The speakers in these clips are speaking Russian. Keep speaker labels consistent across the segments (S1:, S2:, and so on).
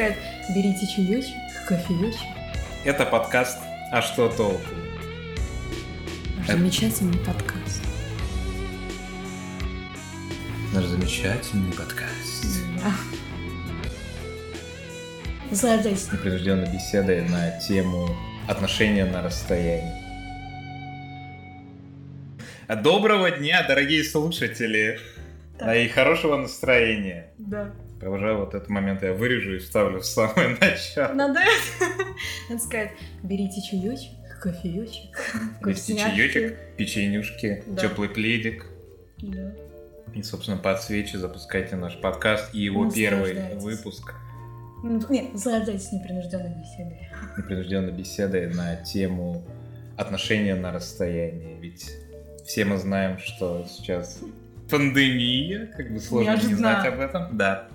S1: сказать, берите чаечек, кофеечек.
S2: Это подкаст «А что толку?».
S1: Наш
S2: Это-
S1: замечательный подкаст.
S2: Наш замечательный подкаст.
S1: Да. Наслаждайтесь.
S2: Непринужденной беседой на тему отношения на расстоянии. Доброго дня, дорогие слушатели!
S1: Так.
S2: И хорошего настроения.
S1: Да.
S2: Уже вот этот момент я вырежу и вставлю в самое начало.
S1: Надо, надо сказать, берите чаечек, кофеечек, вкусняшки.
S2: чаечек, печенюшки,
S1: Да.
S2: теплый пледик.
S1: Да.
S2: И, собственно, под свечи запускайте наш подкаст и его первый выпуск
S1: Ну, Нет, наслаждайтесь непринужденной беседой.
S2: непринужденной беседой на тему отношения на расстоянии. Ведь все мы знаем, что сейчас пандемия, как бы сложно не
S1: Неожиданно.
S2: знать об этом. Да.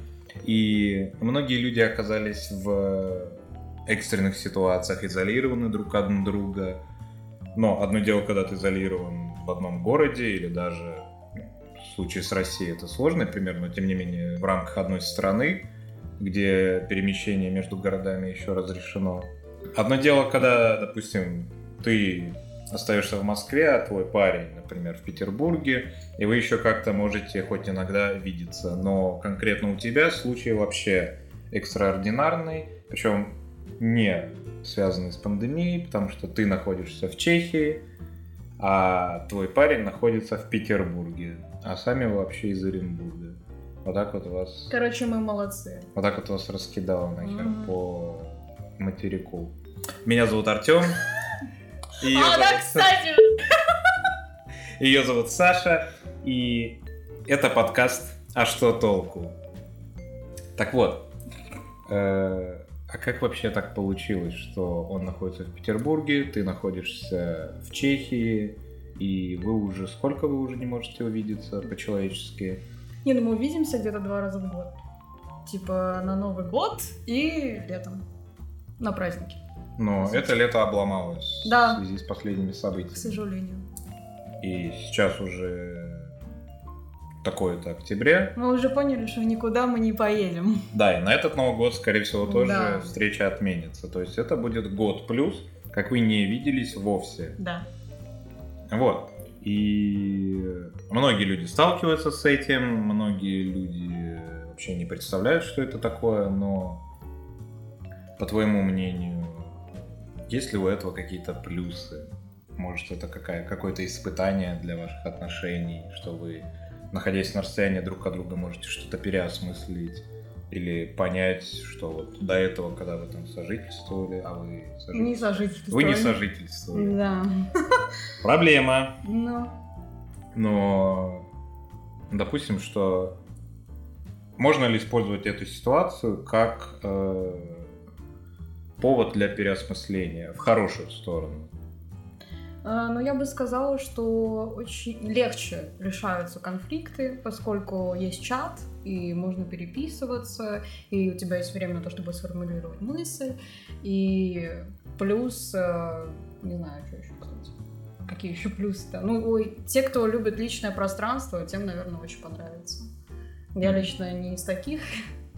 S2: И многие люди оказались в экстренных ситуациях, изолированы друг от друга. Но одно дело, когда ты изолирован в одном городе или даже ну, в случае с Россией это сложный пример, но тем не менее в рамках одной страны, где перемещение между городами еще разрешено. Одно дело, когда, допустим, ты остаешься в Москве, а твой парень, например, в Петербурге, и вы еще как-то можете хоть иногда видеться, но конкретно у тебя случай вообще экстраординарный, причем не связанный с пандемией, потому что ты находишься в Чехии, а твой парень находится в Петербурге, а сами вы вообще из Оренбурга. Вот так вот вас,
S1: Короче, мы молодцы.
S2: вот так вот вас раскидало нахер
S1: Мгм.
S2: по материку. Меня зовут Артем. Ее
S1: а,
S2: зовут-
S1: кстати!
S2: Ее зовут Саша, и это подкаст «А что толку?». Так вот, э, а как вообще так получилось, что он находится в Петербурге, ты находишься в Чехии, и вы уже... Сколько вы уже не можете увидеться по-человечески?
S1: Не, ну мы увидимся где-то два раза в год. Типа на Новый год и летом. На праздники,
S2: Но это лето обломалось
S1: Да.
S2: в связи с последними
S1: к
S2: событиями.
S1: сожалению.
S2: И сейчас уже такое-то октября,
S1: Мы уже поняли, что никуда мы не поедем.
S2: Да, и на этот Новый год, скорее всего, тоже
S1: Да.
S2: встреча отменится. То есть это будет год плюс, как вы не виделись вовсе.
S1: Да.
S2: Вот. И многие люди сталкиваются с этим, многие люди вообще не представляют, что это такое, но по твоему мнению, есть ли у этого какие-то плюсы? Может, это какая, какое-то испытание для ваших отношений, что вы, находясь на расстоянии друг от друга, можете что-то переосмыслить или понять, что вот до этого, когда вы там сожительствовали, а вы сожительствовали,
S1: Не сожительствовали.
S2: вы не сожительствовали.
S1: Да.
S2: Проблема.
S1: Ну,
S2: Но допустим, что можно ли использовать эту ситуацию как э, повод для переосмысления в хорошую сторону?
S1: А, Но я бы сказала, что очень легче решаются конфликты, поскольку есть чат, и можно переписываться, и у тебя есть время на то, чтобы сформулировать мысль, и плюс, э, не знаю, что еще, кстати. Какие еще плюсы-то? Ну, ой, те, кто любит личное пространство, тем, наверное, очень понравится. Я лично не из таких,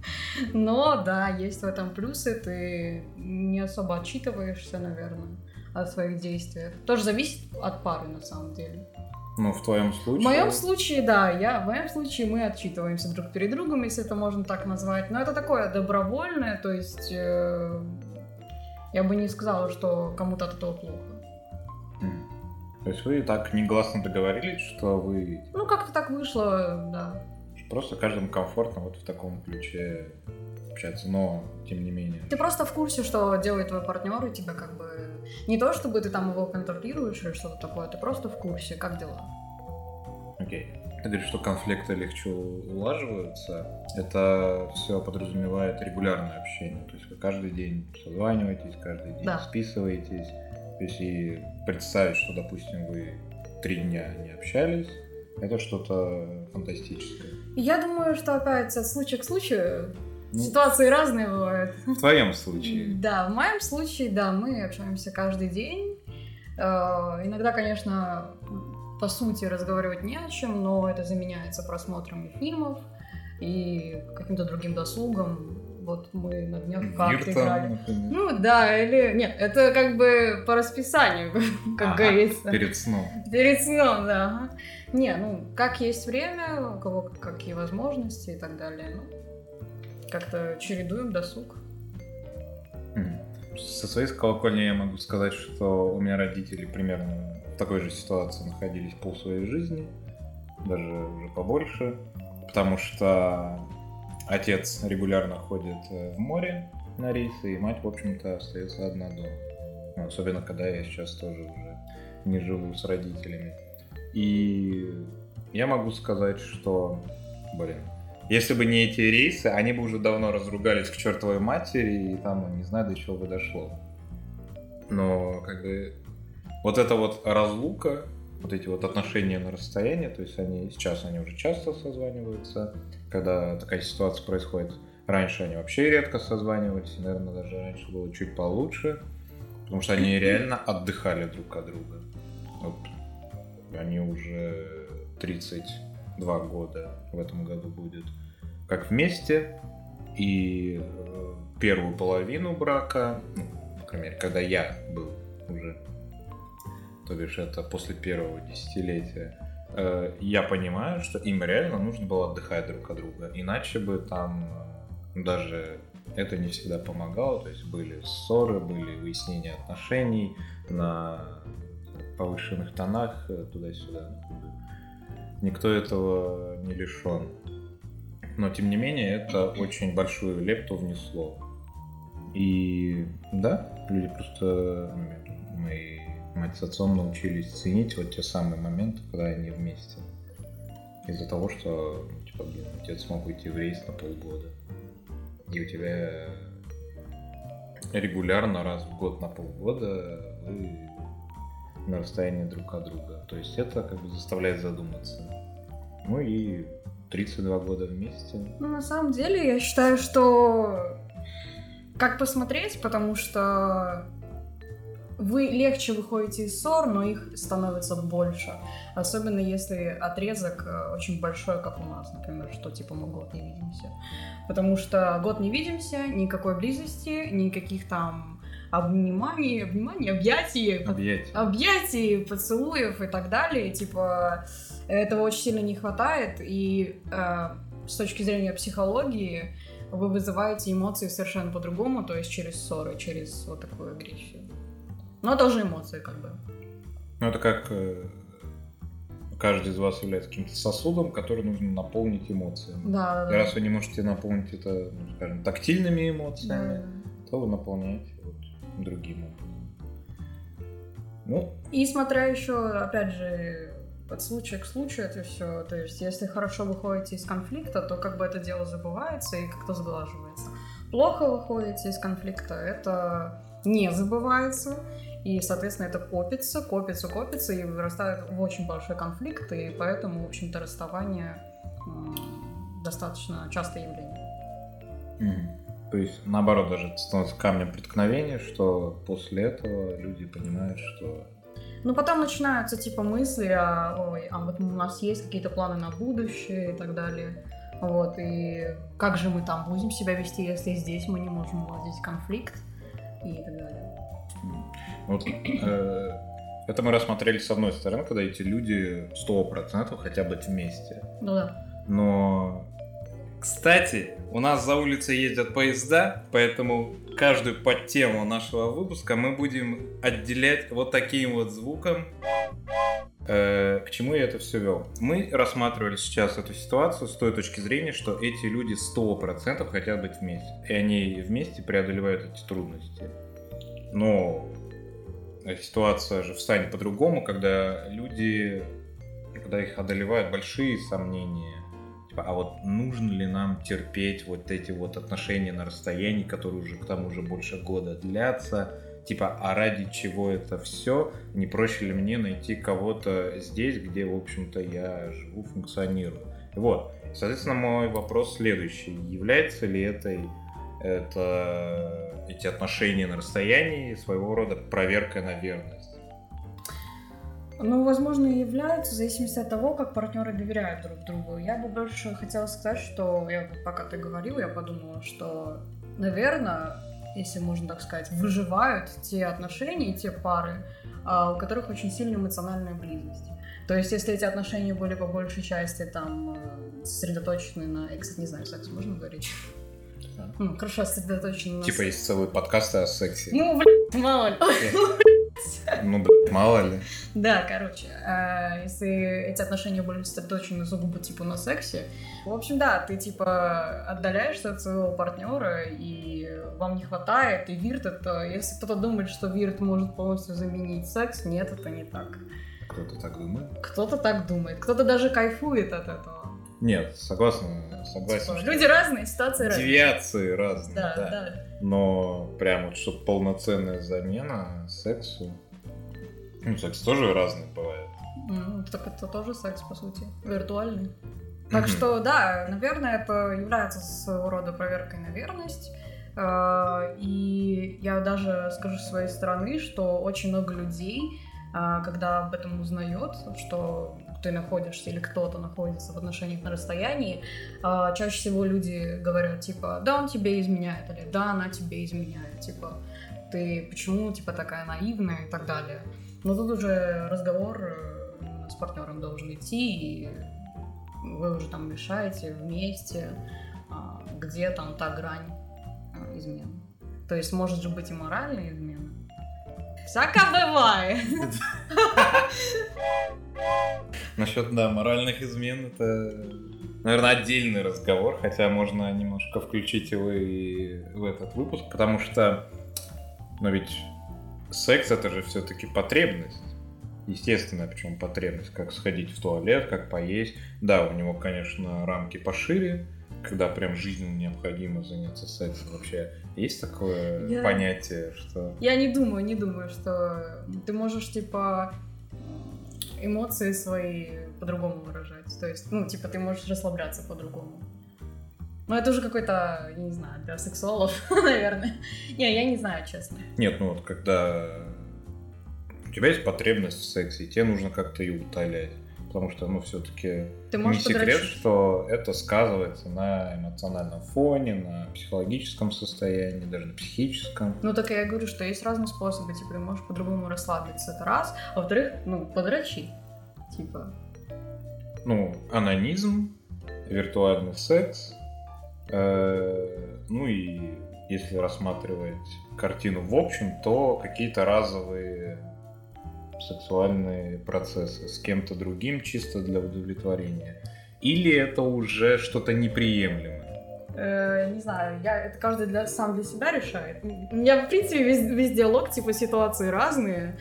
S1: но да, есть в этом плюсы, ты не особо отчитываешься, наверное о своих действиях. Тоже зависит от пары на самом деле.
S2: Ну, в твоем случае.
S1: В моем случае, да, я, в моем случае мы отчитываемся друг перед другом, если это можно так назвать. Но это такое добровольное, то есть э, я бы не сказала, что кому-то от этого плохо.
S2: То есть вы так негласно договорились, что вы
S1: Ну, как-то так вышло, да.
S2: Просто каждому комфортно вот в таком ключе общаться, но тем не менее.
S1: Ты просто в курсе, что делает твой партнер, и тебя как бы... Не то, чтобы ты там его контролируешь или что-то такое, ты просто в курсе, как дела.
S2: Окей. Ты говоришь, что конфликты легче улаживаются. Это все подразумевает регулярное общение. То есть вы каждый день созваниваетесь, каждый день
S1: Да.
S2: списываетесь. То есть и представить, что, допустим, вы три дня не общались, это что-то фантастическое.
S1: Я думаю, что опять от случая к случаю
S2: Ну,
S1: ситуации разные бывают.
S2: в твоем случае.
S1: Да, в моем случае, да, мы общаемся каждый день. Э, Иногда, конечно, по сути разговаривать не о чем, но это заменяется просмотром фильмов и каким-то другим досугом. Вот мы на днях в карты играли.
S2: например.
S1: Ну да, или... Нет, это как бы по расписанию, как
S2: Ага,
S1: говорится.
S2: Перед сном.
S1: Перед сном, да. Не, ну, как есть время, у кого какие возможности и так далее. Ну, как-то чередуем досуг.
S2: Со своей колокольни я могу сказать, что у меня родители примерно в такой же ситуации находились пол своей жизни, даже уже побольше, потому что отец регулярно ходит э, в море на рейсы, и мать, в общем-то, остается одна дома. Ну, Особенно, когда я сейчас тоже уже не живу с родителями. И я могу сказать, что, блин, если бы не эти рейсы, они бы уже давно разругались к чертовой матери, и там, не знаю, до чего бы дошло. Но, как бы, вот эта вот разлука, вот эти вот отношения на расстоянии, то есть они сейчас они уже часто созваниваются, когда такая ситуация происходит. Раньше они вообще редко созванивались, наверное, даже раньше было чуть получше, потому что они реально отдыхали друг от друга. Вот. Они уже 32 года в этом году будет как вместе, и э, первую половину брака, ну, по крайней мере, когда я был уже, то бишь это после первого десятилетия, э, я понимаю, что им реально нужно было отдыхать друг от друга, иначе бы там э, даже это не всегда помогало, то есть были ссоры, были выяснения отношений на повышенных тонах э, туда-сюда. Никто этого не лишен. Но тем не менее это очень большую лепту внесло. И да, люди просто, ну, мои мать с отцом научились ценить вот те самые моменты, когда они вместе. Из-за того, что, ну, типа, блин, отец смог уйти в рейс на полгода. И у тебя регулярно раз в год на полгода вы на расстоянии друг от друга. То есть это как бы заставляет задуматься. Ну и 32 года вместе.
S1: Ну, на самом деле, я считаю, что как посмотреть, потому что вы легче выходите из ссор, но их становится больше. Особенно если отрезок э, очень большой, как у нас, например, что типа мы год не видимся. Потому что год не видимся, никакой близости, никаких там обниманий, обниманий, объятий,
S2: Объятия.
S1: объятий, поцелуев и так далее. Типа, этого очень сильно не хватает. И э, с точки зрения психологии вы вызываете эмоции совершенно по-другому, то есть через ссоры, через вот такую агрессию. Но тоже эмоции, как бы.
S2: Ну это как э, каждый из вас является каким-то сосудом, который нужно наполнить эмоциями.
S1: Да, да,
S2: И раз вы не можете наполнить это, ну, скажем, тактильными эмоциями,
S1: Да.
S2: то вы наполняете вот другим образом. Ну,
S1: И смотря еще, опять же, от случая к случаю это все. То есть, если хорошо выходите из конфликта, то как бы это дело забывается и как-то сглаживается. Плохо выходите из конфликта, это не забывается. И, соответственно, это копится, копится, копится и вырастает в очень большой конфликт. И поэтому, в общем-то, расставание достаточно частое явление.
S2: Мгм. То есть, наоборот, даже становится камнем преткновения, что после этого люди понимают, что
S1: Ну, потом начинаются, типа, мысли, а, ой, а вот у нас есть какие-то планы на будущее и так далее. Вот, и как же мы там будем себя вести, если здесь мы не можем уладить конфликт и так далее.
S2: вот, э, это мы рассмотрели с одной стороны, когда эти люди 100% хотят быть вместе.
S1: Ну да.
S2: Но, кстати, у нас за улицей ездят поезда, поэтому каждую подтему нашего выпуска мы будем отделять вот таким вот звуком. Э, К чему я это все вел? Мы рассматривали сейчас эту ситуацию с той точки зрения, что эти люди 100% хотят быть вместе. И они вместе преодолевают эти трудности. Но ситуация же встанет по-другому, когда люди, когда их одолевают большие сомнения, Типа, а вот нужно ли нам терпеть вот эти вот отношения на расстоянии, которые уже к тому же больше года длятся? Типа, а ради чего это все? Не проще ли мне найти кого-то здесь, где, в общем-то, я живу, функционирую? Вот. Соответственно, мой вопрос следующий. Является ли этой, это, эти отношения на расстоянии своего рода проверкой на верность?
S1: Ну, возможно, и являются, в зависимости от того, как партнеры доверяют друг другу. Я бы больше хотела сказать, что я, пока ты говорил, я подумала, что наверное, если можно так сказать, выживают те отношения, те пары, а, у которых очень сильная эмоциональная близость. То есть, если эти отношения были по большей части там э, сосредоточены на... Кстати, не знаю, секс можно говорить?
S2: Да.
S1: Ну, хорошо, сосредоточены на...
S2: Типа есть целые подкасты о сексе.
S1: Ну, блядь, мало ли.
S2: Ну, блядь, мало ли.
S1: Да, короче, э, если эти отношения были сосредоточены сугубо типа на сексе, в общем, да, ты типа отдаляешься от своего партнера, и вам не хватает, и вирт это, если кто-то думает, что вирт может полностью заменить секс, нет, это не так.
S2: Кто-то так думает?
S1: Кто-то так думает, кто-то даже кайфует от этого.
S2: Нет, согласен, согласен.
S1: Типа, люди разные, ситуации разные.
S2: Девиации разные,
S1: Да,
S2: да.
S1: да.
S2: Но прям вот чтобы полноценная замена сексу. Ну, секс тоже разный бывает.
S1: Ну, так это тоже секс, по сути, виртуальный. Так
S2: Мгм.
S1: что, да, наверное, это является своего рода проверкой на верность. Э, И я даже скажу с своей стороны, что очень много людей, э, когда об этом узнает, что ты находишься или кто-то находится в отношениях на расстоянии, э, чаще всего люди говорят, типа, да, он тебе изменяет, или да, она тебе изменяет, типа, ты почему, типа, такая наивная и так далее. Но тут уже разговор э, с партнером должен идти, и вы уже там решаете вместе, а, где там та грань а, измены. То есть может же быть и моральная измена. Всяко бывает.
S2: Насчет, да, моральных измен это, наверное, отдельный разговор, хотя можно немножко включить его и в этот выпуск, потому что, ну ведь секс это же все-таки потребность. Естественная, причем потребность, как сходить в туалет, как поесть. Да, у него, конечно, рамки пошире, когда прям жизненно необходимо заняться сексом. Вообще есть такое
S1: Я-
S2: понятие, что...
S1: Я не думаю, не думаю, что ты можешь, типа, эмоции свои по-другому выражать. То есть, ну, типа, ты можешь расслабляться по-другому. Но это уже какой-то, я не знаю, для сексуалов, наверное. Не, я не знаю, честно.
S2: Нет, ну вот когда у тебя есть потребность в сексе, и тебе нужно как-то ее утолять. Потому что, ну, все-таки не секрет,
S1: подрочить.
S2: что это сказывается на эмоциональном фоне, на психологическом состоянии, даже на психическом.
S1: Ну, так я говорю, что есть разные способы, типа, ты можешь по-другому расслабиться, это раз. А во-вторых, ну, подрочи. Типа,
S2: Ну, анонизм, виртуальный секс, э, ну и если рассматривать картину в общем, то какие-то разовые сексуальные процессы с кем-то другим чисто для удовлетворения. Или это уже что-то неприемлемое.
S1: э, не знаю, я, это каждый для, сам для себя решает. У меня, в принципе, весь, весь диалог, типа, ситуации разные,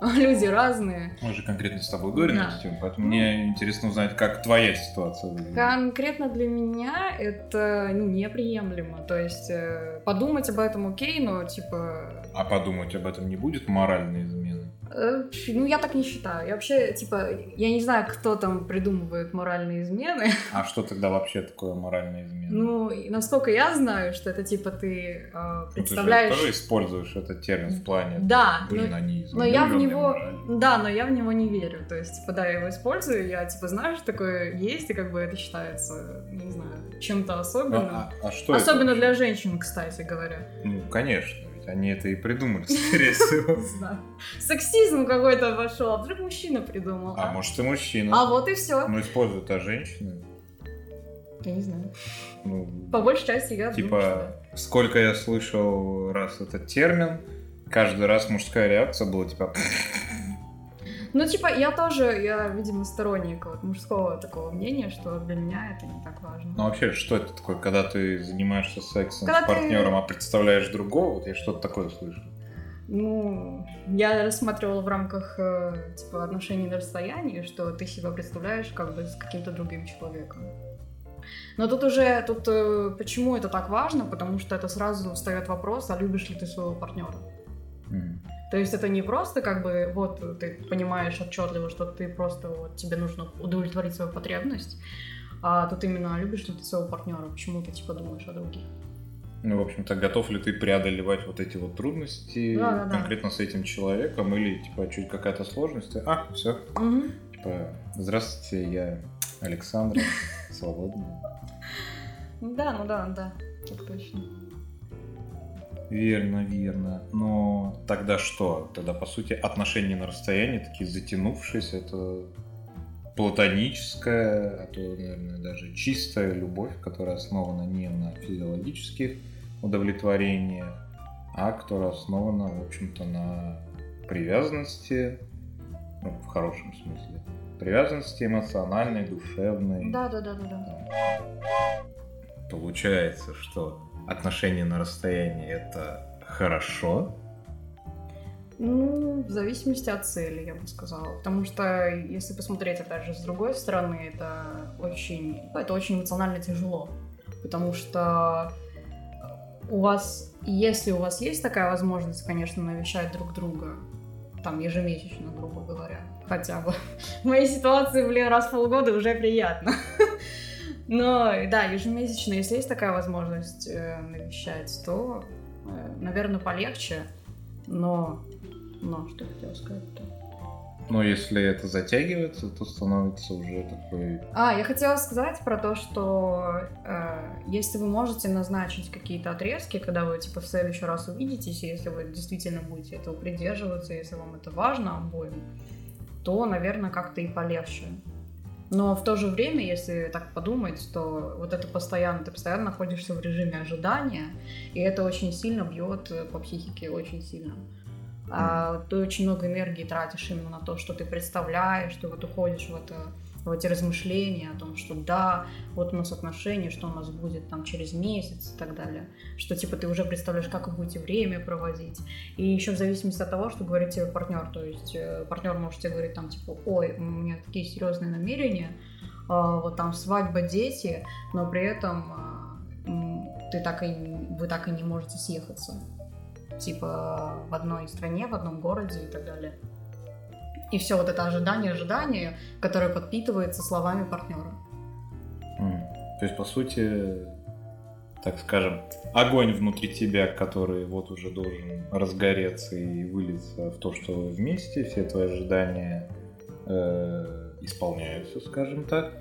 S1: люди разные.
S2: Мы же конкретно с тобой говорим
S1: Да.
S2: тему, поэтому мне интересно узнать, как твоя ситуация выглядит.
S1: Конкретно для меня это ну, неприемлемо. То есть э, подумать об этом окей, но типа
S2: А подумать об этом не будет моральной измены?
S1: Э, Ну, я так не считаю. Я вообще, типа, я не знаю, кто там придумывает моральные измены.
S2: А что тогда вообще такое моральная измена?
S1: Ну, насколько я знаю, что это, типа, ты э,
S2: Ну, ты же
S1: представляешь...
S2: тоже используешь этот термин в плане
S1: Да, ну,
S2: блин, они
S1: но я в него...
S2: морально.
S1: Да, но я в него не верю. То есть, типа, да, я его использую, я, типа, знаю, что такое есть, и как бы это считается, не знаю, чем-то особенным.
S2: А, а- а что это
S1: Особенно
S2: вообще?
S1: для женщин, кстати говоря.
S2: Ну, конечно, они это и придумали, скорее всего.
S1: Не знаю. Сексизм какой-то пошел, а вдруг мужчина придумал.
S2: А может и мужчина.
S1: А вот и все.
S2: Ну, используют а женщины.
S1: Я не знаю.
S2: Ну,
S1: По большей части я думаю, что
S2: типа, сколько я слышал раз этот термин, каждый раз мужская реакция была типа...
S1: Ну, типа, я тоже, я, видимо, сторонник вот мужского такого мнения, что для меня это не так важно.
S2: Ну вообще, что это такое, когда ты занимаешься сексом
S1: Когда
S2: с
S1: ты-
S2: партнером, а представляешь другого? Вот я что-то такое слышу.
S1: Ну, я рассматривала в рамках, э, типа, отношений на расстоянии, что ты себя представляешь как бы с каким-то другим человеком. Но тут уже, тут э, почему это так важно? Потому что это сразу встает вопрос, а любишь ли ты своего партнера? То есть это не просто как бы вот ты понимаешь отчетливо, что ты просто вот тебе нужно удовлетворить свою потребность, а тут именно любишь ли ты своего партнера, почему ты типа думаешь о других.
S2: Ну, в общем-то, готов ли ты преодолевать вот эти вот трудности
S1: Да-да-да.
S2: конкретно с этим человеком, или, типа, чуть какая-то сложность, а, все,
S1: Мгм.
S2: типа, здравствуйте, я Александра, свободна.
S1: Да, ну да, да, так точно.
S2: Верно, верно. Но тогда что? Тогда, по сути, отношения на расстоянии такие затянувшиеся, это платоническая, а то, наверное, даже чистая любовь, которая основана не на физиологических удовлетворениях, а которая основана, в общем-то, на привязанности, ну, в хорошем смысле, привязанности эмоциональной, душевной.
S1: Да, да, да, да, да.
S2: Получается, что отношения на расстоянии это хорошо.
S1: Ну, в зависимости от цели, я бы сказала. Потому что, если посмотреть, опять же, с другой стороны, это очень, это очень эмоционально тяжело. Потому что у вас, если у вас есть такая возможность, конечно, навещать друг друга, там, ежемесячно, грубо говоря, хотя бы. В моей ситуации, блин, раз в полгода уже приятно. Но, да, ежемесячно, если есть такая возможность э, навещать, то, э, наверное, полегче. Но, но, что я хотела сказать-то?
S2: Но если это затягивается, то становится уже такой...
S1: А, я хотела сказать про то, что э, если вы можете назначить какие-то отрезки, когда вы, типа, в следующий раз увидитесь, и если вы действительно будете этого придерживаться, если вам это важно обоим, то, наверное, как-то и полегче. Но в то же время, если так подумать, то вот это постоянно, ты постоянно находишься в режиме ожидания, и это очень сильно бьет по психике, очень сильно. А, ты очень много энергии тратишь именно на то, что ты представляешь, ты вот уходишь в это в эти размышления о том, что да, вот у нас отношения, что у нас будет там через месяц и так далее, что типа ты уже представляешь, как вы будете время проводить. И еще в зависимости от того, что говорит тебе партнер, то есть э, партнер может тебе говорить там типа, ой, у меня такие серьезные намерения, а, вот там свадьба, дети, но при этом а, ты так и, вы так и не можете съехаться. Типа в одной стране, в одном городе и так далее. И все вот это ожидание, ожидание, которое подпитывается словами партнера.
S2: Mm. То есть, по сути, так скажем, огонь внутри тебя, который вот уже должен разгореться и вылиться в то, что вы вместе, все твои ожидания э, исполняются, скажем так.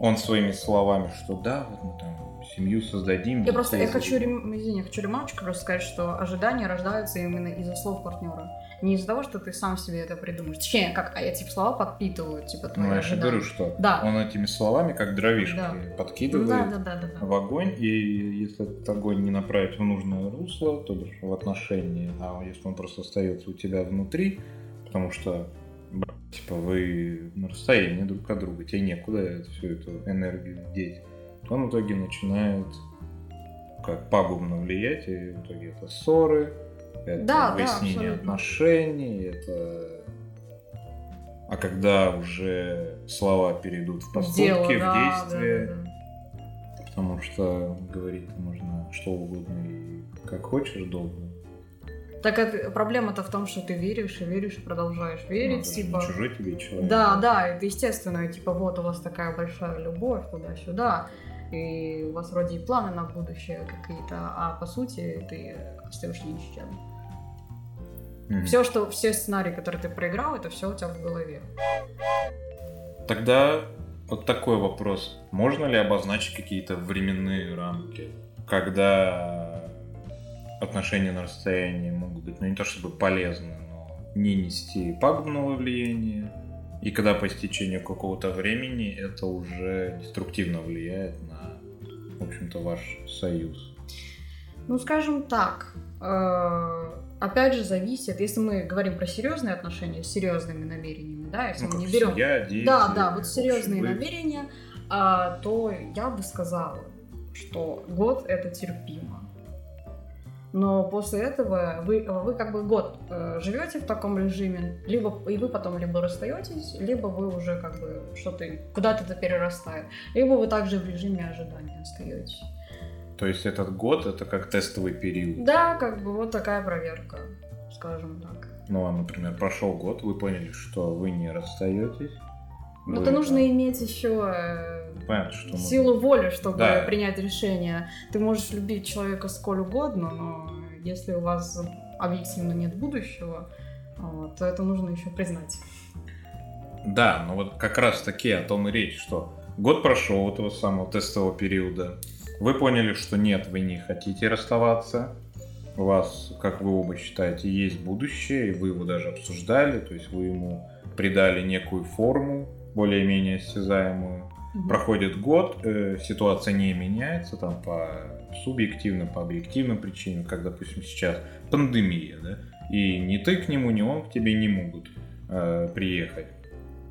S2: Он своими словами, что да, вот мы там семью создадим.
S1: Я просто я хочу, извини, я хочу ремарочку просто сказать, что ожидания рождаются именно из-за слов партнера не из-за того, что ты сам себе это придумаешь. Точнее, как а эти слова подпитывают, типа, твои
S2: Ну, я же говорю, что да. он этими словами, как дровишки, да. подкидывает да, да, да, да, да. в огонь, и если этот огонь не направить в нужное русло, то бишь в отношении, а если он просто остается у тебя внутри, потому что типа вы на расстоянии друг от друга, тебе некуда всю эту энергию деть, то он в итоге начинает как пагубно влиять, и в итоге это ссоры, это да, выяснение да, отношений, это... А когда уже слова перейдут в поступки, Дело, в да, действие, да, да, да. потому что говорить можно что угодно и как хочешь долго.
S1: Так это, проблема-то в том, что ты веришь и веришь и продолжаешь верить. Ну, типа...
S2: чужой тебе человек.
S1: Да, да, это естественно, типа вот у вас такая большая любовь туда-сюда, и у вас вроде и планы на будущее какие-то, а по сути ты ни с чем. Mm-hmm. Все, что, все сценарии, которые ты проиграл, это все у тебя в голове.
S2: Тогда вот такой вопрос. Можно ли обозначить какие-то временные рамки, когда отношения на расстоянии могут быть, ну не то чтобы полезны, но не нести пагубного влияния, и когда по истечению какого-то времени это уже деструктивно влияет на, в общем-то, ваш союз?
S1: Ну, скажем так, э, опять же, зависит, если мы говорим про серьезные отношения с серьезными намерениями, да, если ну, мы не берем...
S2: Семья, дети,
S1: да, да, вот серьезные намерения, а, то я бы сказала, что год это терпимо. Но после этого вы, вы как бы год э, живете в таком режиме, либо и вы потом либо расстаетесь, либо вы уже как бы что-то куда-то это перерастает, либо вы также в режиме ожидания остаетесь.
S2: То есть этот год это как тестовый период?
S1: Да, как бы вот такая проверка, скажем так.
S2: Ну, а, например, прошел год, вы поняли, что вы не расстаетесь.
S1: Ну, это нужно иметь еще э, Понятно, что силу нужно. воли, чтобы да. принять решение. Ты можешь любить человека сколь угодно, но если у вас объективно нет будущего, то это нужно еще признать.
S2: Да, но вот как раз таки о том и речь, что год прошел этого самого тестового периода, вы поняли, что нет, вы не хотите расставаться. у вас, как вы оба считаете, есть будущее, и вы его даже обсуждали, то есть вы ему придали некую форму, более-менее осязаемую.
S1: Мгм.
S2: Проходит год, э, ситуация не меняется, там по субъективным, по объективным причинам, как, допустим, сейчас пандемия, да, и ни ты к нему, ни он к тебе не могут э, приехать.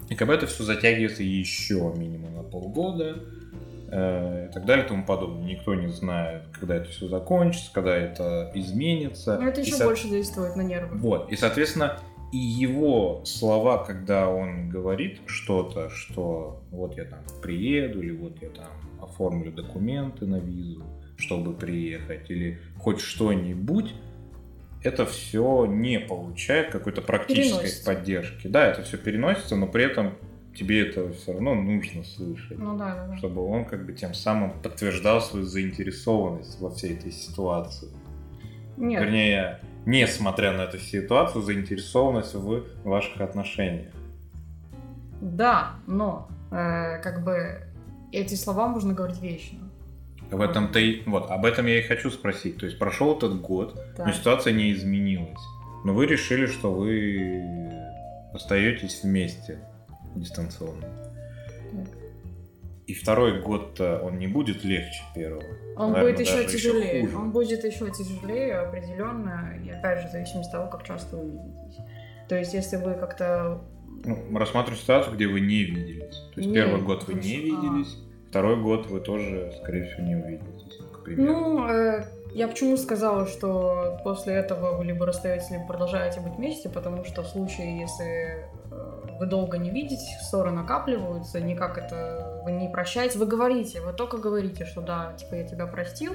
S2: И как бы это все затягивается еще минимум на полгода и так далее и тому подобное. Никто не знает, когда это все закончится, когда это изменится.
S1: Ну, это еще
S2: со-
S1: больше действует на нервы.
S2: вот, и, соответственно, и его слова, когда он говорит что-то, что вот я там приеду, или вот я там оформлю документы на визу, чтобы приехать, или хоть что-нибудь, это все не получает какой-то практической поддержки. Да, это все переносится, но при этом тебе это все равно нужно слышать.
S1: Ну да, да, да.
S2: Чтобы он как бы тем самым подтверждал свою заинтересованность во всей этой ситуации.
S1: Нет,
S2: Вернее, несмотря на эту ситуацию, заинтересованность в ваших отношениях.
S1: да, но э, как бы эти слова можно говорить вечно.
S2: В этом-то и... Вот, об этом я и хочу спросить. То есть прошел этот год,
S1: Да.
S2: но ситуация не изменилась. Но вы решили, что вы остаетесь вместе дистанционно.
S1: Так.
S2: И второй год-то он не будет легче первого.
S1: Он
S2: Наверное,
S1: будет еще тяжелее.
S2: хуже.
S1: Он будет еще тяжелее, определенно, и опять же, в зависимости от того, как часто вы видитесь. То есть, если вы как-то
S2: Ну, рассматриваем ситуацию, где вы не виделись. То есть
S1: Не,
S2: первый год вы не виделись, второй год вы тоже, скорее всего, не увидитесь, к примеру.
S1: Ну, э, я почему сказала, что после этого вы либо расстаетесь, либо продолжаете быть вместе, потому что в случае, если э, вы долго не видитесь, ссоры накапливаются, никак это вы не прощаете, вы говорите, вы только говорите, что да, типа я тебя простил,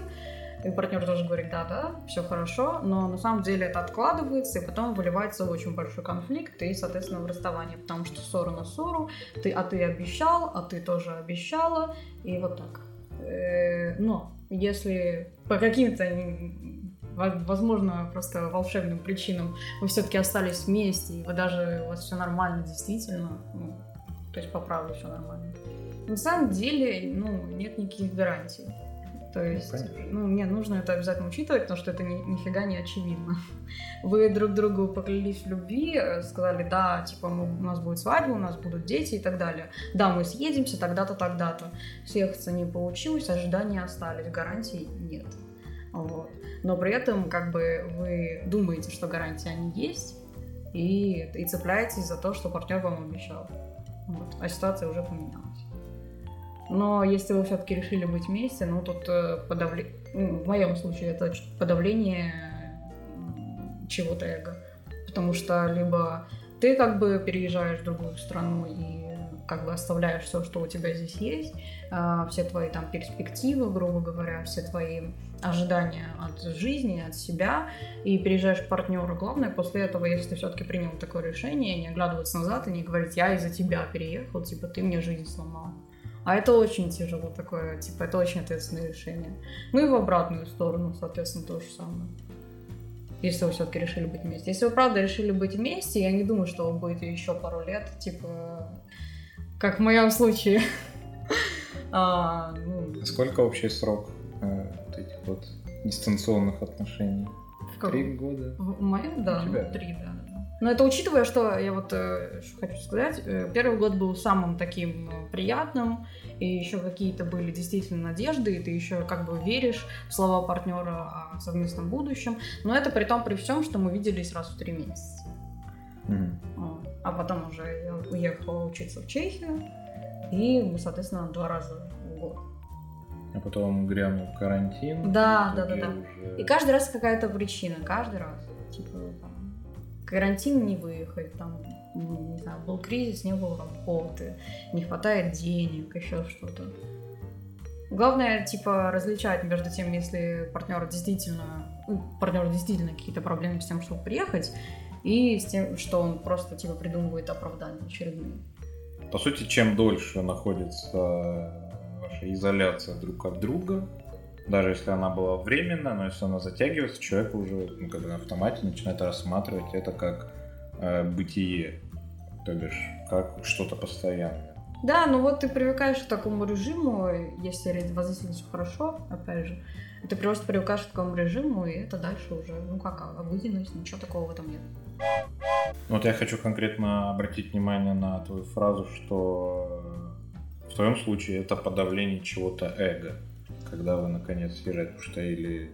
S1: и партнер тоже говорит, да, да, все хорошо, но на самом деле это откладывается, и потом выливается в очень большой конфликт, и, соответственно, в расставание, потому что ссора на ссору, ты, а ты обещал, а ты тоже обещала, и вот так. Э, Но если по каким-то, возможно, просто волшебным причинам вы все-таки остались вместе, и вы даже, у вас все нормально, действительно, ну, то есть по правде все нормально. На самом деле, ну, нет никаких гарантий. То есть,
S2: конечно.
S1: ну, мне нужно это обязательно учитывать, потому что это ни- нифига не очевидно. Вы друг другу поклялись в любви, э, сказали, да, типа, мы- у нас будет свадьба, у нас будут дети и так далее. Да, мы съедемся тогда-то, тогда-то. Съехаться не получилось, ожидания остались, гарантий нет. Вот. Но при этом, как бы, вы думаете, что гарантии они есть, и, и цепляетесь за то, что партнер вам обещал. Вот. А ситуация уже поменялась. Но если вы все-таки решили быть вместе, ну тут э, подавле- ну, в моем случае это подавление чего-то эго. Потому что либо ты как бы переезжаешь в другую страну и как бы оставляешь все, что у тебя здесь есть, а, все твои там перспективы, грубо говоря, все твои ожидания от жизни, от себя, и переезжаешь к партнеру. Главное, после этого, если ты все-таки принял такое решение, не оглядываться назад и не говорить, я из-за тебя переехал, типа, ты мне жизнь сломал. А это очень тяжело такое, типа, это очень ответственное решение. Ну и в обратную сторону, соответственно, то же самое. Если вы все-таки решили быть вместе. Если вы правда решили быть вместе, я не думаю, что вы будете еще пару лет, типа, как в моем случае. А, ну,
S2: Сколько общий срок э, вот этих вот дистанционных отношений?
S1: в
S2: Три года.
S1: В моем, да, ну, три, да. Но это учитывая, что я вот э, что хочу сказать, э, первый год был самым таким э, приятным, и еще какие-то были действительно надежды, и ты еще как бы веришь в слова партнера о совместном будущем. Но это при том, при всем, что мы виделись раз в три месяца. Вот. А потом уже я уехала учиться в Чехию, и, мы, соответственно, два раза в год.
S2: А потом грянул карантин.
S1: Да, да, да, да.
S2: уже-
S1: И каждый раз какая-то причина, каждый раз. Типа, там, карантин не выехать, там, м, не знаю, был кризис, не было работы, не хватает денег, еще что-то. Главное, типа, различать между тем, если партнер действительно, ну, партнер действительно какие-то проблемы с тем, чтобы приехать, и с тем, что он просто, типа, придумывает оправдания очередные.
S2: По сути, чем дольше находится ваша изоляция друг от друга, даже если она была временная, но если она затягивается, человек уже ну, как бы на автомате начинает рассматривать это как э, бытие, то бишь как что-то постоянное.
S1: Да, ну вот ты привыкаешь к такому режиму, если все хорошо, опять же, ты просто привыкаешь к такому режиму, и это дальше уже, ну как, обыденность, ничего такого в этом нет.
S2: Вот я хочу конкретно обратить внимание на твою фразу, что в твоем случае это подавление чего-то эго, когда вы наконец съезжаете, потому что или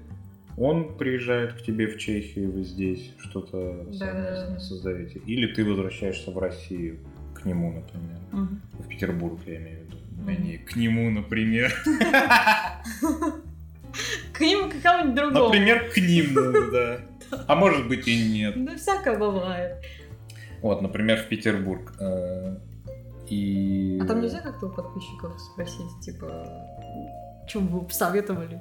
S2: он приезжает к тебе в Чехию, вы здесь что-то
S1: Да.
S2: создаете, или ты возвращаешься в Россию к нему, например,
S1: Мгм.
S2: в Петербург, я имею в виду, а не к нему, например.
S1: К ним к кому-нибудь другому.
S2: Например, к нему, да. А может быть и нет.
S1: Да всякое бывает.
S2: Вот, например, в Петербург. э, И...
S1: А там нельзя как-то у подписчиков спросить, типа, чем вы посоветовали?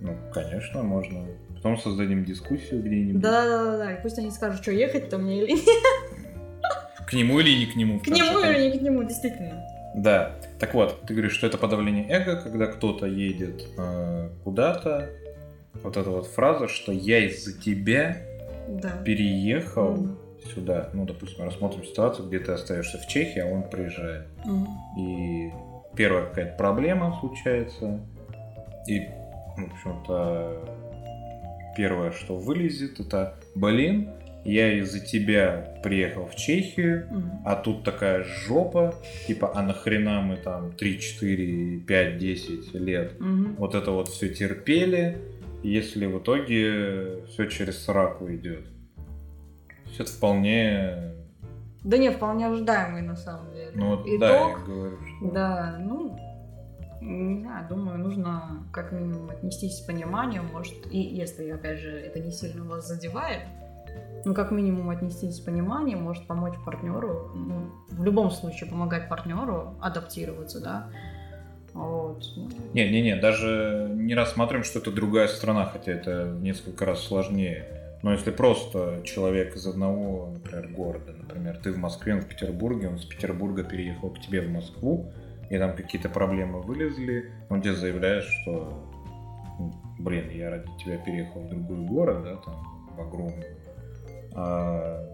S2: Ну, конечно, можно. Потом создадим дискуссию где-нибудь.
S1: Да-да-да, и пусть они скажут, что ехать-то мне или нет.
S2: К нему или не к нему.
S1: К нему или не к нему, действительно.
S2: Да. Так вот, ты говоришь, что это подавление эго, когда кто-то едет э, куда-то. Вот эта вот фраза, что я из-за тебя
S1: Да.
S2: переехал
S1: Мгм.
S2: сюда. Ну, допустим, рассмотрим ситуацию, где ты остаешься в Чехии, а он приезжает.
S1: Мгм.
S2: И первая какая-то проблема случается. И, в общем-то, первое, что вылезет, это, блин, я из-за тебя приехал в Чехию,
S1: Мгм.
S2: а тут такая жопа, типа, а нахрена мы там 3, 4, 5, 10 лет
S1: Мгм.
S2: вот это вот все терпели, если в итоге все через сраку идет. Есть это вполне,
S1: Да не, вполне ожидаемый на самом деле.
S2: Ну вот, да, я
S1: Итог,
S2: говорю, что...
S1: да, ну, не знаю, думаю, нужно как минимум отнестись с пониманием, может, и если, опять же, это не сильно вас задевает, ну, как минимум отнестись с пониманием, может помочь партнеру, ну, в любом случае помогать партнеру адаптироваться, да, вот. ну,
S2: Не, не, не, даже не рассматриваем, что это другая страна, хотя это несколько раз сложнее. Но если просто человек из одного, например, города, например, ты в Москве, он в Петербурге, он с Петербурга переехал к тебе в Москву, и там какие-то проблемы вылезли, он тебе заявляет, что, «Ну, блин, я ради тебя переехал в другой город, да, там, в огромный, а,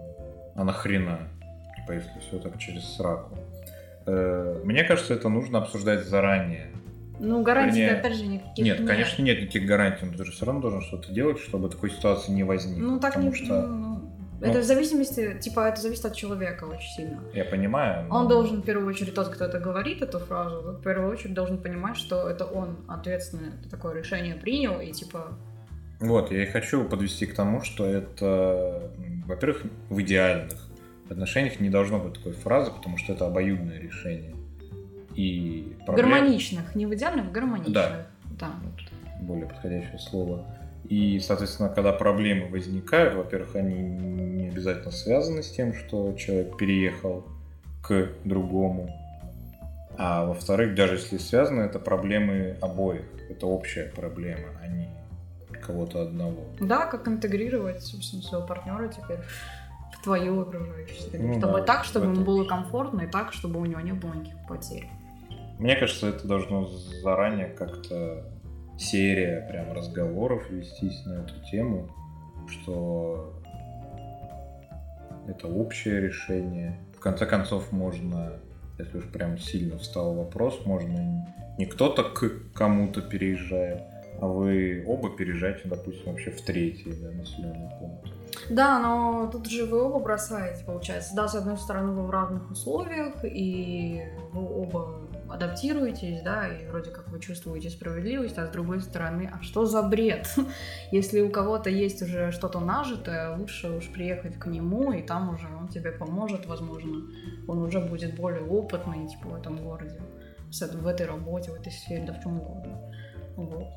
S2: а нахрена, типа, если все так через сраку. Э, Мне кажется, это нужно обсуждать заранее.
S1: Ну, гарантий
S2: Вернее,
S1: опять же никаких
S2: Нет, конечно, нет никаких гарантий, но ты же все равно должен что-то делать, чтобы такой ситуации не возникло.
S1: Ну, так
S2: потому
S1: не...
S2: что,
S1: ну, это
S2: ну-
S1: в зависимости, типа, это зависит от человека очень сильно.
S2: я понимаю, но-
S1: Он должен, в первую очередь, тот, кто это говорит, эту фразу, в первую очередь должен понимать, что это он ответственно такое решение принял, и типа,
S2: Вот, я и хочу подвести к тому, что это, во-первых, в идеальных отношениях не должно быть такой фразы, потому что это обоюдное решение. И проблем-
S1: гармоничных, не в идеальных, гармоничных.
S2: Да.
S1: Да, вот.
S2: более подходящее слово. И, соответственно, когда проблемы возникают, во-первых, они не обязательно связаны с тем, что человек переехал к другому. А во-вторых, даже если связаны, это проблемы обоих. Это общая проблема, а не кого-то одного.
S1: Да, как интегрировать, собственно, своего партнера теперь в твою окружающую среду.
S2: Ну
S1: чтобы
S2: да,
S1: так, чтобы ему было комфортно, и так, чтобы у него не было никаких потерь.
S2: Мне кажется, это должно заранее как-то серия прям разговоров вестись на эту тему, что это общее решение. В конце концов, можно, если уж прям сильно встал вопрос, можно не кто-то к кому-то переезжает, а вы оба переезжаете, допустим, вообще в третий да, населенный пункт.
S1: Да, но тут же вы оба бросаете, получается. Да, с одной стороны, вы в равных условиях, и вы оба адаптируетесь, да, и вроде как вы чувствуете справедливость, а с другой стороны, а что за бред? Если у кого-то есть уже что-то нажитое, лучше уж приехать к нему, и там уже он тебе поможет, возможно. Он уже будет более опытный, типа, в этом городе, в этой работе, в этой сфере, да в чем угодно. Вот.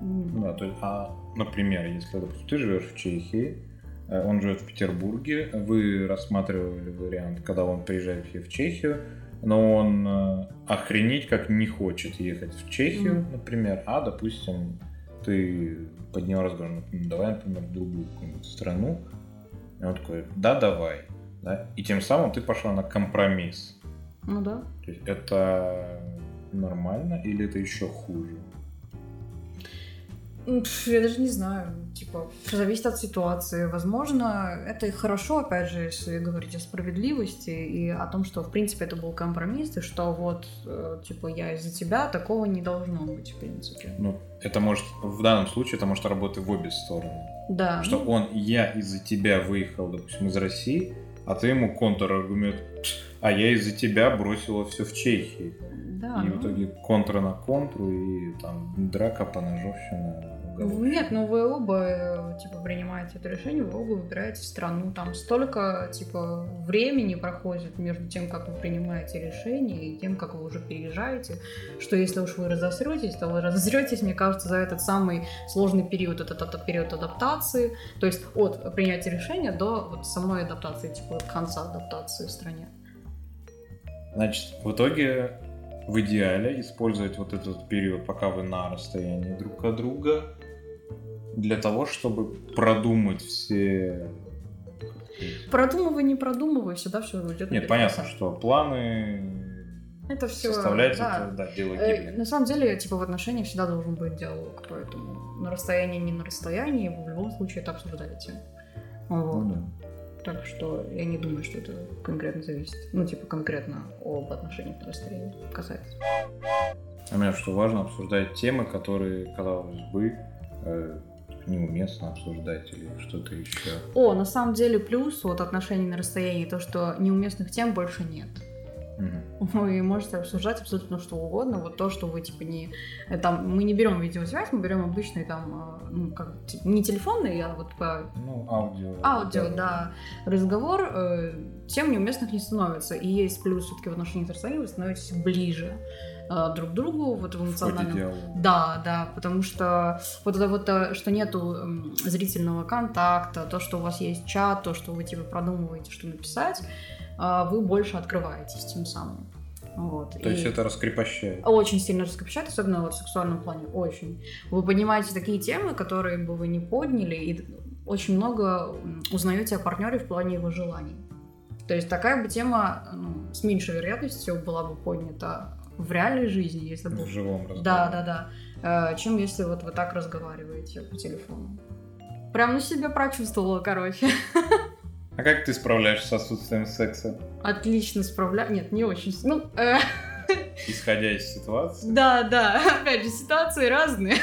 S2: Да, то есть, а, например, если, допустим, ты живешь в Чехии, э, он живет в Петербурге, вы рассматривали вариант, когда он приезжает в Чехию, но он э, охренеть как не хочет ехать в Чехию,
S1: Мгм.
S2: например, а, допустим, ты поднял разговор, ну, давай, например, в другую какую-нибудь страну, и он такой, да, давай, да, и тем самым ты пошла на компромисс.
S1: Ну да.
S2: То есть это нормально или это еще хуже?
S1: Я даже не знаю, типа, зависит от ситуации. Возможно, это и хорошо, опять же, если говорить о справедливости и о том, что, в принципе, это был компромисс, и что вот, э, типа, я из-за тебя, такого не должно быть, в принципе.
S2: Ну, это может, в данном случае, это может работать в обе стороны.
S1: Да.
S2: Что
S1: ну,
S2: он, я из-за тебя выехал, допустим, из России, а ты ему контраргумент, а я из-за тебя бросила все в Чехии.
S1: да,
S2: и
S1: ну,
S2: в итоге контра на контру, и там драка, поножовщина. Уголовщина.
S1: Нет, ну вы оба, э, типа, принимаете это решение, вы оба выбираете страну. Там столько, типа, времени проходит между тем, как вы принимаете решение, и тем, как вы уже переезжаете, что если уж вы разосретесь, то вы разосретесь, мне кажется, за этот самый сложный период, этот, этот период адаптации, то есть от принятия решения до вот самой адаптации, типа, конца адаптации в стране.
S2: Значит, в итоге в идеале использовать вот этот период, пока вы на расстоянии друг от друга, для того, чтобы продумать все...
S1: Продумывай, не продумывай, всегда все уйдет.
S2: Нет, понятно, что планы
S1: Это все,
S2: составлять
S1: да.
S2: это, да, дело
S1: Э,
S2: гибели.
S1: На самом деле, типа, в отношениях всегда должен быть диалог, поэтому на расстоянии, не на расстоянии, вы в любом случае это обсуждаете. Вот.
S2: Ну да.
S1: Так что я не думаю, что это конкретно зависит. Ну, типа, конкретно об отношениях на расстоянии касается.
S2: А мне что важно, обсуждать темы, которые, казалось бы, э, неуместно обсуждать или что-то еще.
S1: О, на самом деле, плюс от отношений на расстоянии то, что неуместных тем больше нет. Вы можете обсуждать абсолютно что угодно. Вот то, что вы типа не... э, Там, мы не берем видеосвязь, мы берем обычный там, э, ну, как, типа, не телефонный, а вот по
S2: Ну, аудио.
S1: аудио, да, разговор, э, тем неуместных не становится. И есть плюс все-таки в отношении расстоянием, вы становитесь ближе э, друг другу, вот в
S2: В
S1: эмоциональном
S2: диалога.
S1: да, да, потому что вот это вот, э, что нету зрительного контакта, то, что у вас есть чат, то, что вы типа продумываете, что написать, а, вы больше открываетесь тем самым. Вот.
S2: То есть
S1: И
S2: это раскрепощает.
S1: очень сильно раскрепощает, особенно вот в сексуальном плане, очень. Вы поднимаете такие темы, которые бы вы не подняли, и очень много узнаете о партнере в плане его желаний. То есть такая бы тема ну, с меньшей вероятностью была бы поднята в реальной жизни, если бы
S2: В живом разговоре.
S1: да, да, да. Э, Чем если вот вы так разговариваете по телефону. Прям на себе прочувствовала, короче.
S2: А как ты справляешься с отсутствием секса?
S1: Отлично справляю. Нет, не очень. Ну, э,
S2: Исходя из ситуации?
S1: да, да. Опять же, ситуации разные.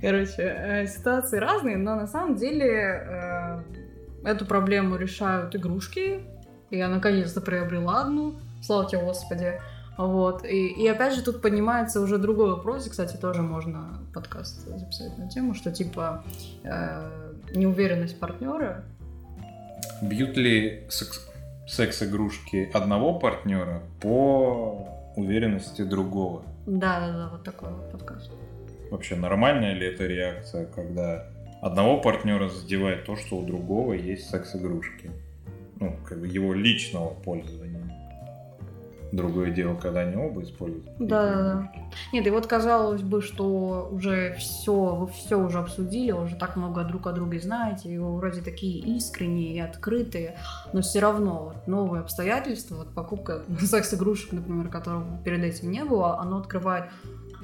S1: Короче, э, ситуации разные, но на самом деле э, эту проблему решают игрушки. Я наконец-то приобрела одну. Слава тебе, Господи. Вот. И, и опять же тут поднимается уже другой вопрос, и, кстати, тоже можно подкаст записать на тему, что типа э, неуверенность партнера.
S2: Бьют ли секс- секс-игрушки одного партнера по уверенности другого?
S1: Да, да, да, вот такой вот подкаст.
S2: Вообще нормальная ли это реакция, когда одного партнера задевает то, что у другого есть секс-игрушки? Ну, как бы его личного пользования. Другое дело, когда они оба используют.
S1: Да, да, да. Нет, и вот казалось бы, что уже все, вы все уже обсудили, уже так много друг о друге знаете, и вы вроде такие искренние и открытые, но все равно вот новые обстоятельства, вот покупка секс-игрушек, например, которого перед этим не было, оно открывает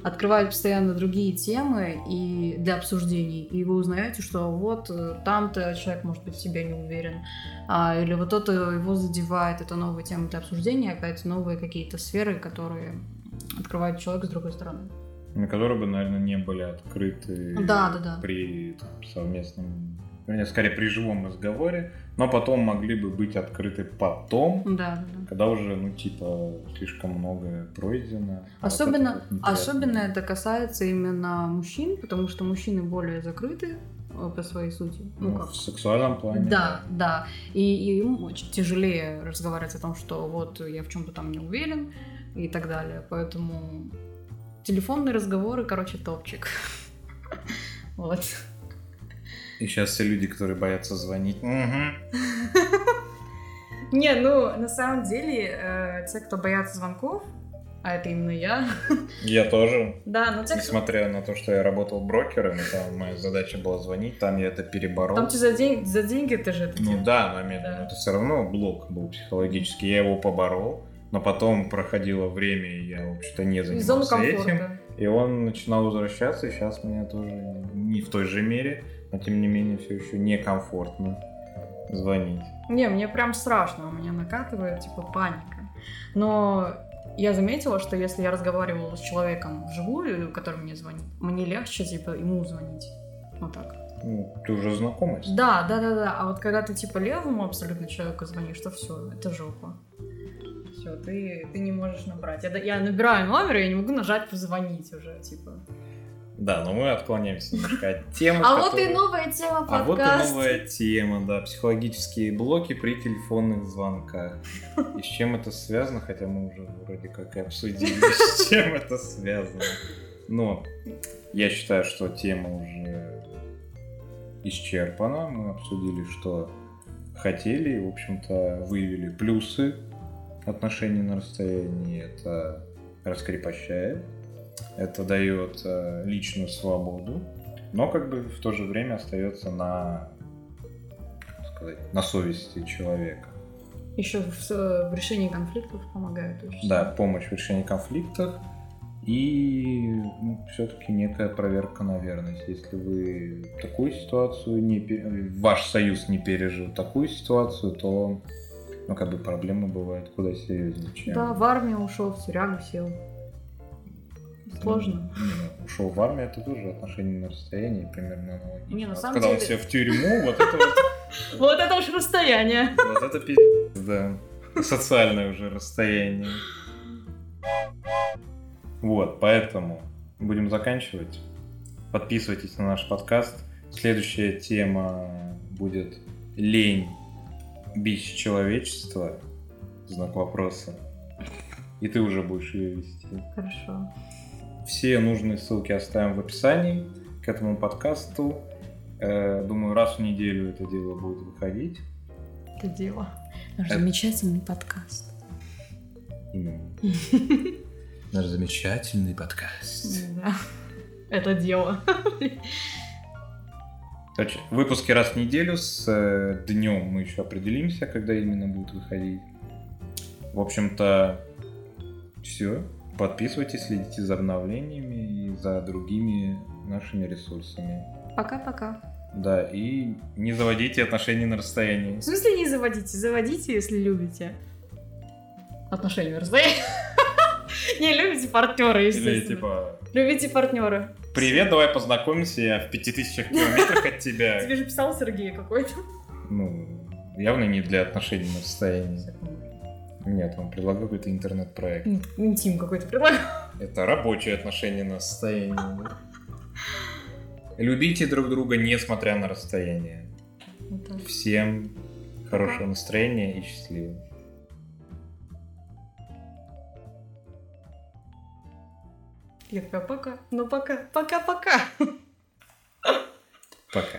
S1: открывает постоянно другие темы и для обсуждений, и вы узнаете, что вот э, там-то человек может быть в себе не уверен, а, или вот это его задевает, это новые темы для обсуждения, опять новые какие-то сферы, которые открывает человек с другой стороны.
S2: На которые бы, наверное, не были открыты
S1: Да, да, да.
S2: при там, совместном, вернее, скорее при живом разговоре, но потом могли бы быть открыты потом,
S1: Да, да, да.
S2: когда уже, ну, типа, слишком многое пройдено. а вот
S1: Особенно,
S2: это вот неприятно.
S1: особенно это касается именно мужчин, потому что мужчины более закрыты э, по своей сути. Ну,
S2: Ну,
S1: как?
S2: в сексуальном плане.
S1: Да, да. И, и им очень тяжелее разговаривать о том, что вот я в чем-то там не уверен и так далее. Поэтому телефонные разговоры, короче, топчик. Вот.
S2: И сейчас все люди, которые боятся звонить.
S1: Не, ну, на самом деле, э, те, кто боятся звонков, а это именно я,
S2: Я тоже.
S1: да, но те, кто...
S2: Несмотря на то, что я работал брокером, и там моя задача была звонить, там я это переборол.
S1: Там тебе за, день- за деньги ты же это
S2: Ну да, момент,
S1: Да.
S2: но это все равно блок был психологический. Я его поборол, но потом проходило время, и я, в общем-то, не занимался этим.
S1: комфорта.
S2: И он начинал возвращаться, и сейчас мне тоже не в той же мере, но тем не менее все еще некомфортно звонить.
S1: Не, мне прям страшно, у меня накатывает, типа, паника. Но я заметила, что если я разговаривала с человеком вживую, который мне звонит, мне легче, типа, ему звонить. Вот так.
S2: Ну, ты уже ним?
S1: Да, да, да, да. А вот когда ты, типа, левому абсолютно человеку звонишь, то все, это жопа. Все, ты, ты не можешь набрать. Я, я набираю номер, я не могу нажать позвонить уже, типа.
S2: Да, но мы отклоняемся немножко от темы.
S1: А вот и новая тема
S2: А вот и
S1: подкаста.
S2: новая тема, да, психологические блоки при телефонных звонках. И с чем это связано, хотя мы уже вроде как и обсудили, с чем это связано. Но я считаю, что тема уже исчерпана. Мы обсудили, что хотели, и, в общем-то, выявили плюсы отношений на расстоянии. Это раскрепощает, это дает э, личную свободу, но как бы в то же время остается на, сказать, на совести человека.
S1: Еще в, в решении конфликтов помогает очень.
S2: Да, помощь в решении конфликтов и все-таки некая проверка на верность. Если вы такую ситуацию не ваш союз не пережил такую ситуацию, то ну как бы проблемы бывают куда серьезнее, чем
S1: Да, в армию ушел, в тюрягу сел. Сложно.
S2: Не, ушел в армию, это тоже отношения на расстоянии примерно аналогично.
S1: Не, на самом
S2: Когда он
S1: деле-
S2: сел в тюрьму, вот это вот
S1: Вот это уж расстояние.
S2: Вот это пиздец, да. Социальное уже расстояние. Вот, поэтому будем заканчивать. Подписывайтесь на наш подкаст. Следующая тема будет лень бич человечества. Знак вопроса. И ты уже будешь ее вести.
S1: Хорошо.
S2: Все нужные ссылки оставим в описании к этому подкасту. Э, Думаю, раз в неделю это дело будет выходить.
S1: Это дело. Наш
S2: Это-
S1: замечательный подкаст.
S2: Именно. Наш замечательный подкаст.
S1: Это дело.
S2: Короче, выпуски раз в неделю с э, днем мы еще определимся, когда именно будет выходить. В общем-то, все. Подписывайтесь, следите за обновлениями и за другими нашими ресурсами.
S1: Пока-пока.
S2: Да, и не заводите отношения на расстоянии.
S1: В смысле не заводите? Заводите, если любите. Отношения на расстоянии. Не, любите партнера,
S2: Или
S1: естественно.
S2: типа,
S1: Любите партнера.
S2: привет, давай познакомимся, я в пяти тысячах километрах от тебя.
S1: Тебе же писал Сергей какой-то.
S2: Ну, явно не для отношений на расстоянии. Нет, он предлагал какой-то интернет-проект.
S1: Ин- Интим какой-то предлагал.
S2: Это рабочие отношения на расстоянии. да. Любите друг друга, несмотря на расстояние.
S1: Так.
S2: Всем хорошего настроения и счастливо.
S1: Я такая, пока. Ну пока. Пока-пока.
S2: Пока.